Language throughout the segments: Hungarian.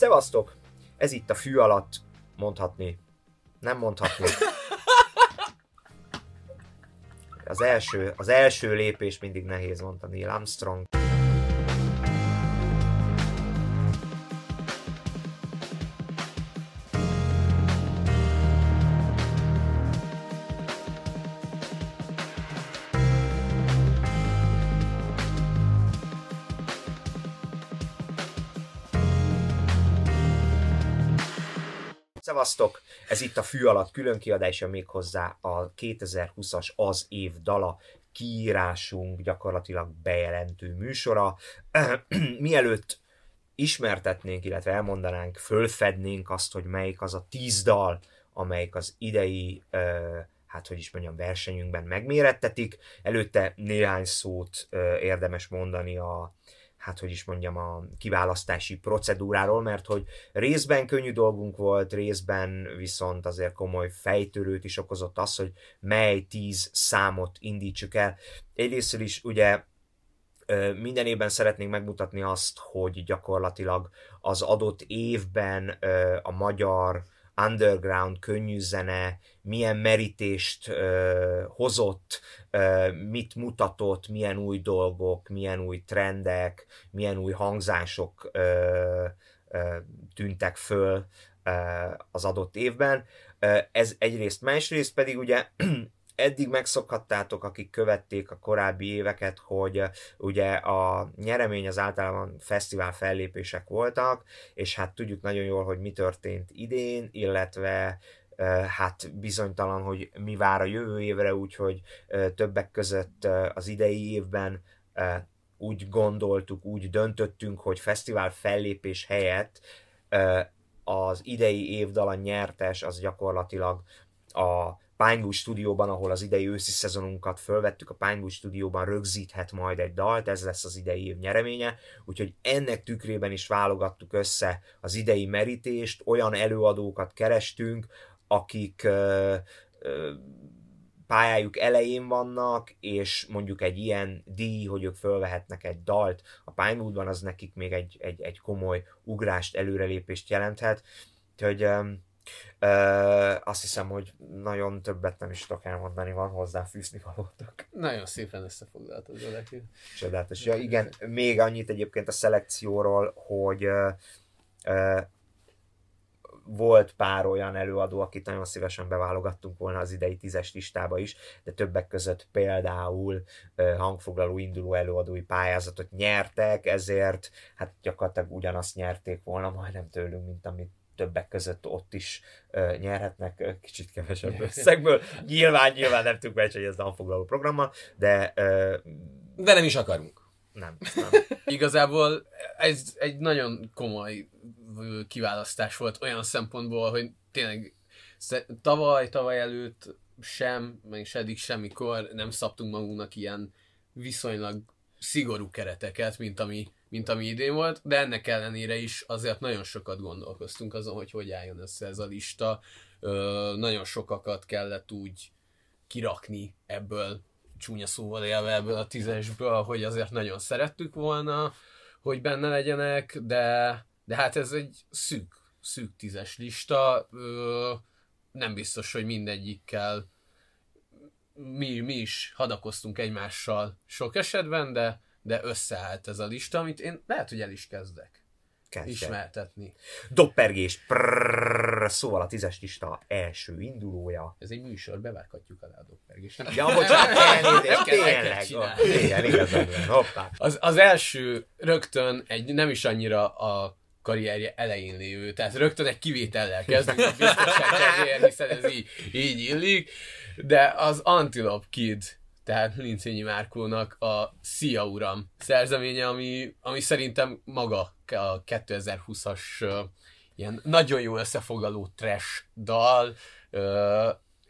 Szevasztok! Ez itt a fű alatt mondhatni. Nem mondhatni. Az első, az első lépés mindig nehéz, mondta Neil Armstrong. Szevasztok! Ez itt a fű alatt külön kiadása még hozzá a 2020-as az év dala kiírásunk gyakorlatilag bejelentő műsora. Mielőtt ismertetnénk, illetve elmondanánk, fölfednénk azt, hogy melyik az a tíz dal, amelyik az idei, hát hogy is mondjam, versenyünkben megmérettetik. Előtte néhány szót érdemes mondani a hát hogy is mondjam, a kiválasztási procedúráról, mert hogy részben könnyű dolgunk volt, részben viszont azért komoly fejtörőt is okozott az, hogy mely tíz számot indítsuk el. Egyrészt is ugye minden évben szeretnénk megmutatni azt, hogy gyakorlatilag az adott évben a magyar underground könnyű zene milyen merítést ö, hozott, ö, mit mutatott, milyen új dolgok, milyen új trendek, milyen új hangzások ö, ö, tűntek föl ö, az adott évben. Ez egyrészt, másrészt pedig ugye eddig megszokhattátok, akik követték a korábbi éveket, hogy ugye a nyeremény az általában fesztivál fellépések voltak, és hát tudjuk nagyon jól, hogy mi történt idén, illetve hát bizonytalan, hogy mi vár a jövő évre, úgyhogy többek között az idei évben úgy gondoltuk, úgy döntöttünk, hogy fesztivál fellépés helyett az idei évdala nyertes az gyakorlatilag a Pinewood stúdióban, ahol az idei őszi szezonunkat fölvettük, a Pinewood stúdióban rögzíthet majd egy dalt, ez lesz az idei év nyereménye, úgyhogy ennek tükrében is válogattuk össze az idei merítést, olyan előadókat kerestünk, akik ö, ö, pályájuk elején vannak, és mondjuk egy ilyen díj, hogy ők fölvehetnek egy dalt a Pinewoodban, az nekik még egy, egy, egy komoly ugrást, előrelépést jelenthet. Úgyhogy Uh, azt hiszem, hogy nagyon többet nem is tudok elmondani, van hozzá fűzni valótok. Nagyon szépen összefoglaltad, Zoleki. Csodálatos. Ja, igen, még annyit egyébként a szelekcióról, hogy uh, uh, volt pár olyan előadó, akit nagyon szívesen beválogattunk volna az idei tízes listába is, de többek között például hangfoglaló induló előadói pályázatot nyertek, ezért hát gyakorlatilag ugyanazt nyerték volna majdnem tőlünk, mint amit többek között ott is uh, nyerhetnek uh, kicsit kevesebb összegből. Nyilván, nyilván nem tudjuk hogy ez a foglaló programmal, de... Uh, de nem is akarunk. Nem, nem. Igazából ez egy nagyon komoly kiválasztás volt olyan szempontból, hogy tényleg tavaly, tavaly előtt sem, meg se eddig semmikor nem szabtunk magunknak ilyen viszonylag szigorú kereteket, mint ami mint ami idén volt, de ennek ellenére is azért nagyon sokat gondolkoztunk azon, hogy hogy álljon össze ez a lista. Ö, nagyon sokakat kellett úgy kirakni ebből, csúnya szóval élve ebből a tízesből, hogy azért nagyon szerettük volna, hogy benne legyenek, de, de hát ez egy szűk, szűk tízes lista, ö, nem biztos, hogy mindegyikkel mi, mi is hadakoztunk egymással sok esetben, de, de összeállt ez a lista, amit én lehet, hogy el is kezdek. Kezdjel. ismertetni. Doppergés, prrrr, szóval a tízes lista első indulója. Ez egy műsor, bevághatjuk alá a doppergés. Ja, bocsánat, elnézést, tényleg. Igen, igazán, hoppá. Az, az első rögtön egy nem is annyira a karrierje elején lévő, tehát rögtön egy kivétellel kezdünk, biztonság hiszen ez így, így illik, de az Antelope Kid tehát Lincényi Márkónak a Szia Uram szerzeménye, ami, ami szerintem maga a 2020-as uh, ilyen nagyon jó összefoglaló trash dal,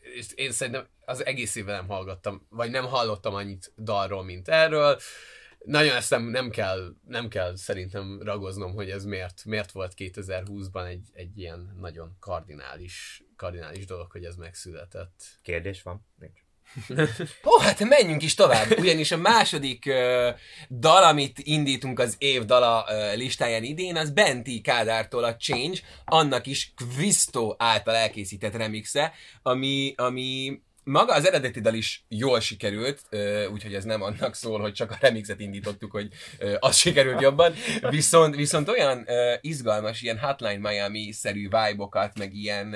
és én szerintem az egész évben nem hallgattam, vagy nem hallottam annyit dalról, mint erről. Nagyon ezt nem, nem, kell, nem kell szerintem ragoznom, hogy ez miért, miért volt 2020-ban egy, egy ilyen nagyon kardinális, kardinális dolog, hogy ez megszületett. Kérdés van? Nincs. Ó, hát menjünk is tovább, ugyanis a második uh, dal, amit indítunk az év dala uh, listáján idén, az Benti Kádártól a Change, annak is Quisto által elkészített remixe, ami, ami maga az eredeti dal is jól sikerült, úgyhogy ez nem annak szól, hogy csak a remixet indítottuk, hogy az sikerült jobban, viszont, viszont olyan izgalmas, ilyen Hotline Miami-szerű vibe meg ilyen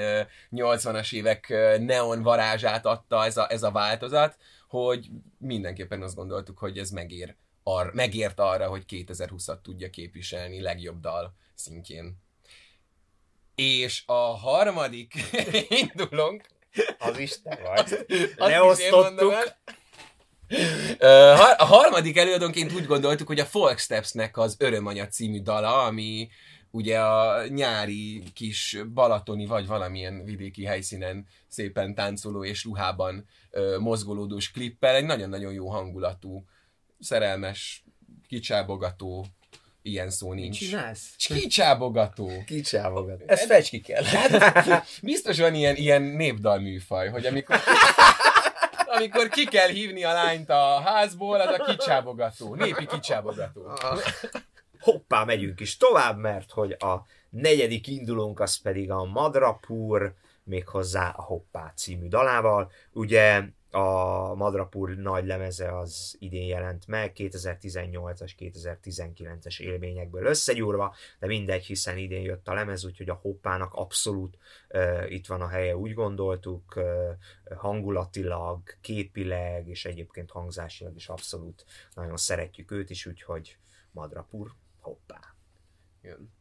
80-as évek neon varázsát adta ez a, ez a változat, hogy mindenképpen azt gondoltuk, hogy ez megér ar, megért arra, hogy 2020-at tudja képviselni legjobb dal szintjén. És a harmadik indulónk az Isten vagy. Leosztottuk. A harmadik előadónként úgy gondoltuk, hogy a Folk Steps-nek az Örömanya című dala, ami ugye a nyári kis balatoni vagy valamilyen vidéki helyszínen szépen táncoló és ruhában mozgolódós klippel egy nagyon-nagyon jó hangulatú, szerelmes, kicsábogató ilyen szó nincs. Mit csinálsz? Kicsábogató. Kicsábogató. Ez fecski kell. Hát, biztos van ilyen, ilyen népdalműfaj, hogy amikor, amikor ki kell hívni a lányt a házból, az a kicsábogató. Népi kicsábogató. Hoppá, megyünk is tovább, mert hogy a negyedik indulónk az pedig a Madrapur, méghozzá a Hoppá című dalával. Ugye a Madrapur nagy lemeze az idén jelent meg, 2018-as, 2019-es élményekből összegyúrva, de mindegy, hiszen idén jött a lemez, úgyhogy a hoppának abszolút uh, itt van a helye, úgy gondoltuk, uh, hangulatilag, képileg, és egyébként hangzásilag is abszolút nagyon szeretjük őt is, úgyhogy Madrapur, hoppá. Jön.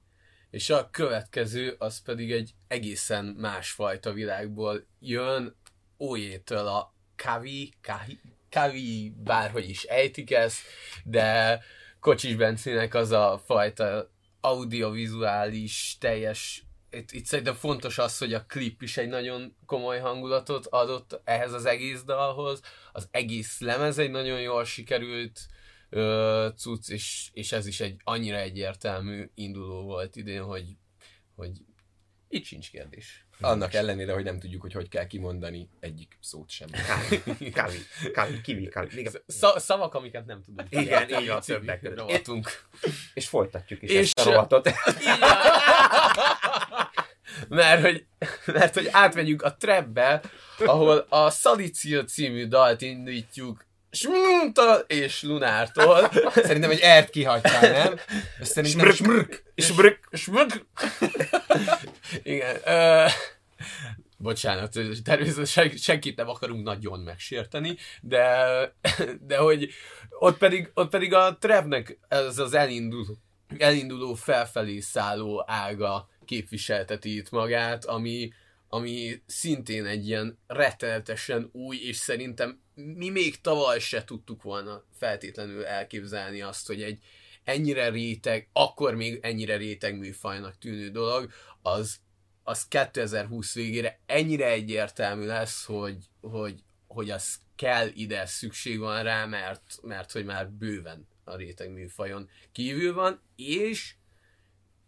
És a következő, az pedig egy egészen másfajta világból jön, Ójétől a Kavi, Kavi, Kavi, bárhogy is ejtik ezt, de Kocsis Bencinek az a fajta audiovizuális, teljes itt, itt szerintem fontos az, hogy a klip is egy nagyon komoly hangulatot adott ehhez az egész dalhoz. Az egész lemez egy nagyon jól sikerült ö, cucc, és, és ez is egy annyira egyértelmű induló volt idén, hogy, hogy itt sincs kérdés. Annak ellenére, hogy nem tudjuk, hogy hogy kell kimondani egyik szót sem. Kávi, kávi, kávi, kivi, kávi. Szavak, amiket nem tudunk. Igen, így van, többek között. És folytatjuk is és ezt a rovatot. mert hogy, mert hogy átmegyünk a trapbe, ahol a Salicio című dalt indítjuk Smunta és Lunártól. Szerintem egy ert kihagytál, nem? Szerintem smrk. Smrk. Smrk. Igen. Uh, bocsánat, természetesen senkit nem akarunk nagyon megsérteni, de, de hogy ott pedig, ott pedig a Trevnek ez az elinduló, elinduló felfelé szálló ága képviselteti itt magát, ami, ami szintén egy ilyen rettenetesen új, és szerintem mi még tavaly se tudtuk volna feltétlenül elképzelni azt, hogy egy ennyire réteg, akkor még ennyire réteg műfajnak tűnő dolog, az, az 2020 végére ennyire egyértelmű lesz, hogy, hogy, hogy az kell ide, szükség van rá, mert, mert hogy már bőven a réteg műfajon kívül van, és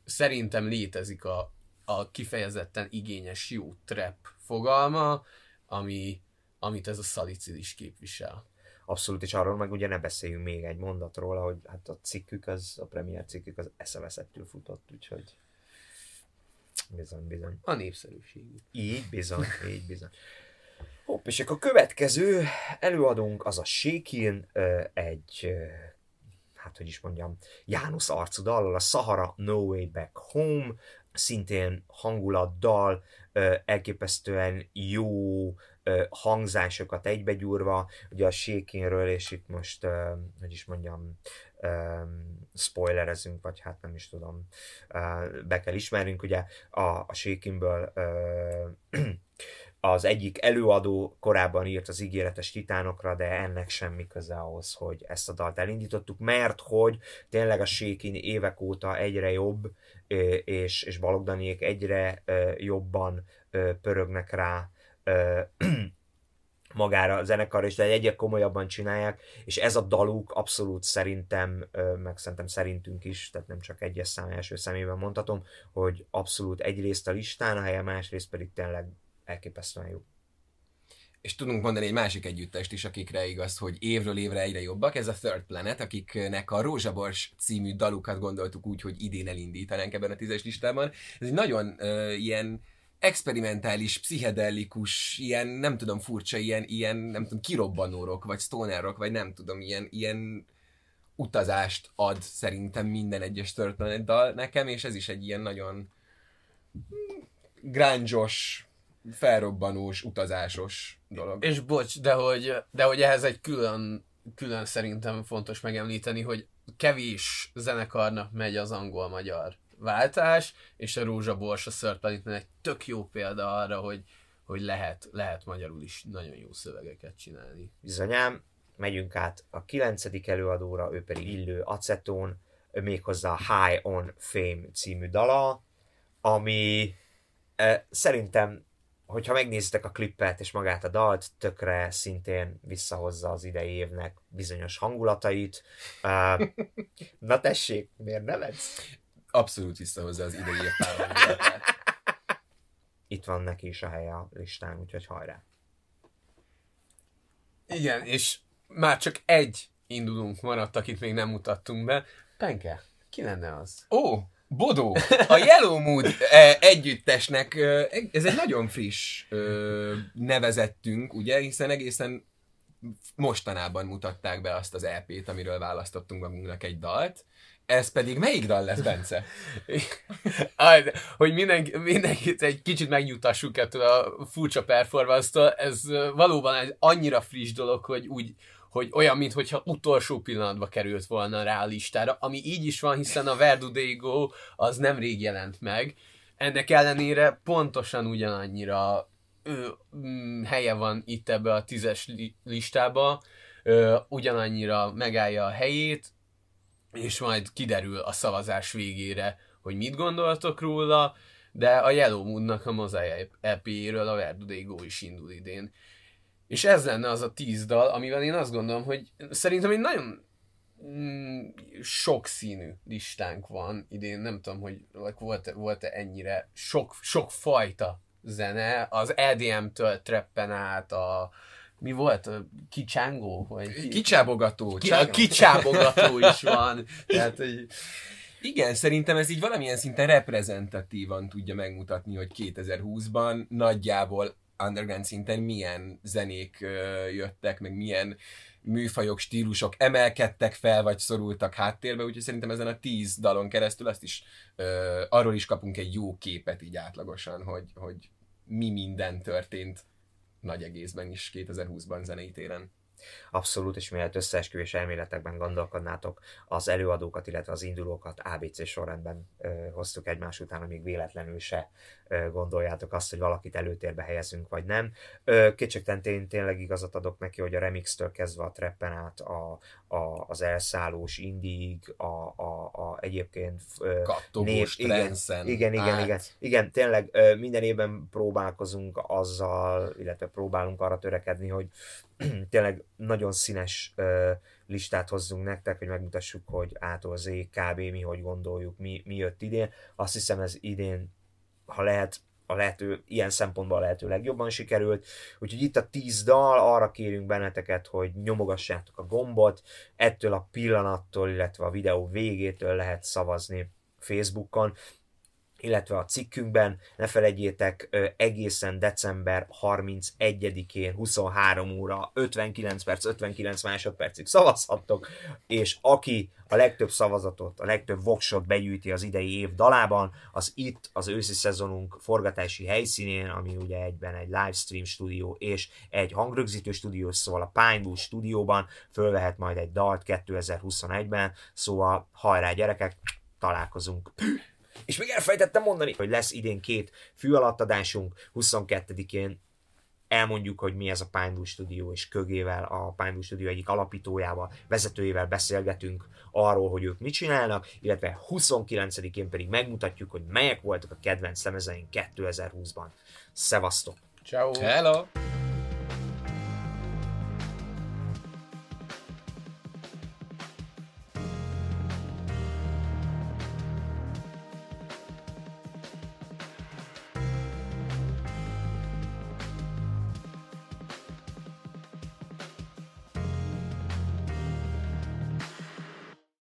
szerintem létezik a, a kifejezetten igényes jó trap fogalma, ami, amit ez a szalicid is képvisel. Abszolút, és arról meg ugye ne beszéljünk még egy mondatról, hogy hát a cikkük, az, a premier cikkük az eszeveszettül futott, úgyhogy bizony, bizony. A népszerűség. Így bizony, így bizony. Hopp, és akkor a következő előadunk az a Shakin, egy hát hogy is mondjam, János arcú dallal, a Sahara No Way Back Home, szintén hanguladdal, elképesztően jó hangzásokat egybegyúrva, ugye a Shakinről, és itt most, hogy is mondjam, spoilerezünk, vagy hát nem is tudom, be kell ismernünk, ugye a, a Shakinből az egyik előadó korábban írt az ígéretes titánokra, de ennek semmi köze ahhoz, hogy ezt a dalt elindítottuk, mert hogy tényleg a Shakin évek óta egyre jobb, és, és Balogdaniék egyre jobban pörögnek rá magára a zenekarra, és de egyre komolyabban csinálják, és ez a daluk abszolút szerintem, meg szerintem szerintünk is, tehát nem csak egyes szám első szemében mondhatom, hogy abszolút egyrészt a listán a helye, másrészt pedig tényleg elképesztően jó. és tudunk mondani egy másik együttest is, akikre igaz, hogy évről évre egyre jobbak, ez a Third Planet, akiknek a Rózsabors című dalukat gondoltuk úgy, hogy idén elindítanánk ebben a tízes listában. Ez egy nagyon uh, ilyen experimentális, pszichedelikus, ilyen, nem tudom, furcsa, ilyen, ilyen nem tudom, kirobbanórok, vagy stonerok, vagy nem tudom, ilyen, ilyen utazást ad szerintem minden egyes Third dal nekem, és ez is egy ilyen nagyon grángyos, felrobbanós, utazásos dolog. És bocs, de hogy, de hogy ehhez egy külön, külön szerintem fontos megemlíteni, hogy kevés zenekarnak megy az angol-magyar váltás, és a Rózsabors a Szörpelitben egy tök jó példa arra, hogy, hogy lehet, lehet magyarul is nagyon jó szövegeket csinálni. Bizonyám, megyünk át a kilencedik előadóra, ő pedig Illő Acetón, méghozzá a High on Fame című dala, ami eh, szerintem, hogyha megnézitek a klippet és magát a dalt, tökre szintén visszahozza az idei évnek bizonyos hangulatait. Eh, na tessék, miért nevetsz? Abszolút visszahozza az idei év Itt van neki is a helye a listán, úgyhogy hajrá. Igen, és már csak egy indulunk maradt, akit még nem mutattunk be. Penke, ki lenne az? Ó, Bodó, a Yellow Mood eh, együttesnek, eh, ez egy nagyon friss eh, nevezettünk, ugye, hiszen egészen mostanában mutatták be azt az EP-t, amiről választottunk magunknak egy dalt. Ez pedig melyik dal lesz, Bence? hogy mindenki, mindenkit egy kicsit megnyugtassuk ettől a furcsa performance-tól, ez valóban egy annyira friss dolog, hogy úgy, hogy olyan, mintha utolsó pillanatban került volna rá a listára, ami így is van, hiszen a Verdu Dego az nem rég jelent meg. Ennek ellenére pontosan ugyanannyira ő, mm, helye van itt ebbe a tízes li- listába, ö, ugyanannyira megállja a helyét, és majd kiderül a szavazás végére, hogy mit gondoltok róla, de a Yellow Moon-nak a Mosaic EP-ről a Verdu Dego is indul idén. És ez lenne az a tíz dal, amivel én azt gondolom, hogy szerintem egy nagyon mm, sokszínű listánk van idén, nem tudom, hogy volt-e, volt-e ennyire sok, sok fajta zene, az EDM-től treppen át a mi volt? A kicsángó? Vagy ki... Kicsábogató. Ki, a kicsábogató is van. Tehát, hogy... Igen, szerintem ez így valamilyen szinten reprezentatívan tudja megmutatni, hogy 2020-ban nagyjából underground szinten milyen zenék jöttek, meg milyen műfajok, stílusok emelkedtek fel, vagy szorultak háttérbe, úgyhogy szerintem ezen a tíz dalon keresztül azt is, arról is kapunk egy jó képet így átlagosan, hogy, hogy mi minden történt nagy egészben is 2020-ban zenei téren. Abszolút, és mielőtt összeesküvés elméletekben gondolkodnátok, az előadókat, illetve az indulókat ABC sorrendben ö, hoztuk egymás után, amíg véletlenül se gondoljátok azt, hogy valakit előtérbe helyezünk, vagy nem. Kétségtelen én tényleg igazat adok neki, hogy a remixtől kezdve a treppen át a, a, az elszállós indig, a, a, a egyébként név, igen, igen, igen, át. igen, igen, tényleg minden évben próbálkozunk azzal, illetve próbálunk arra törekedni, hogy tényleg nagyon színes listát hozzunk nektek, hogy megmutassuk, hogy ától Z, kb. mi hogy gondoljuk, mi, mi jött idén. Azt hiszem ez idén, ha lehet, a lehető, ilyen szempontból a lehető legjobban sikerült. Úgyhogy itt a tíz dal, arra kérünk benneteket, hogy nyomogassátok a gombot, ettől a pillanattól, illetve a videó végétől lehet szavazni Facebookon illetve a cikkünkben, ne felejtjétek, egészen december 31-én 23 óra 59 perc, 59 másodpercig szavazhattok, és aki a legtöbb szavazatot, a legtöbb voksot begyűjti az idei év dalában, az itt az őszi szezonunk forgatási helyszínén, ami ugye egyben egy livestream stúdió és egy hangrögzítő stúdió, szóval a Pinewood stúdióban fölvehet majd egy dalt 2021-ben, szóval hajrá gyerekek, találkozunk. És még elfejtettem mondani, hogy lesz idén két fűalattadásunk, 22-én elmondjuk, hogy mi ez a Pinewood Studio, és Kögével, a Pinewood Studio egyik alapítójával, vezetőjével beszélgetünk arról, hogy ők mit csinálnak, illetve 29-én pedig megmutatjuk, hogy melyek voltak a kedvenc lemezeink 2020-ban. Szevasztok! Ciao. Hello!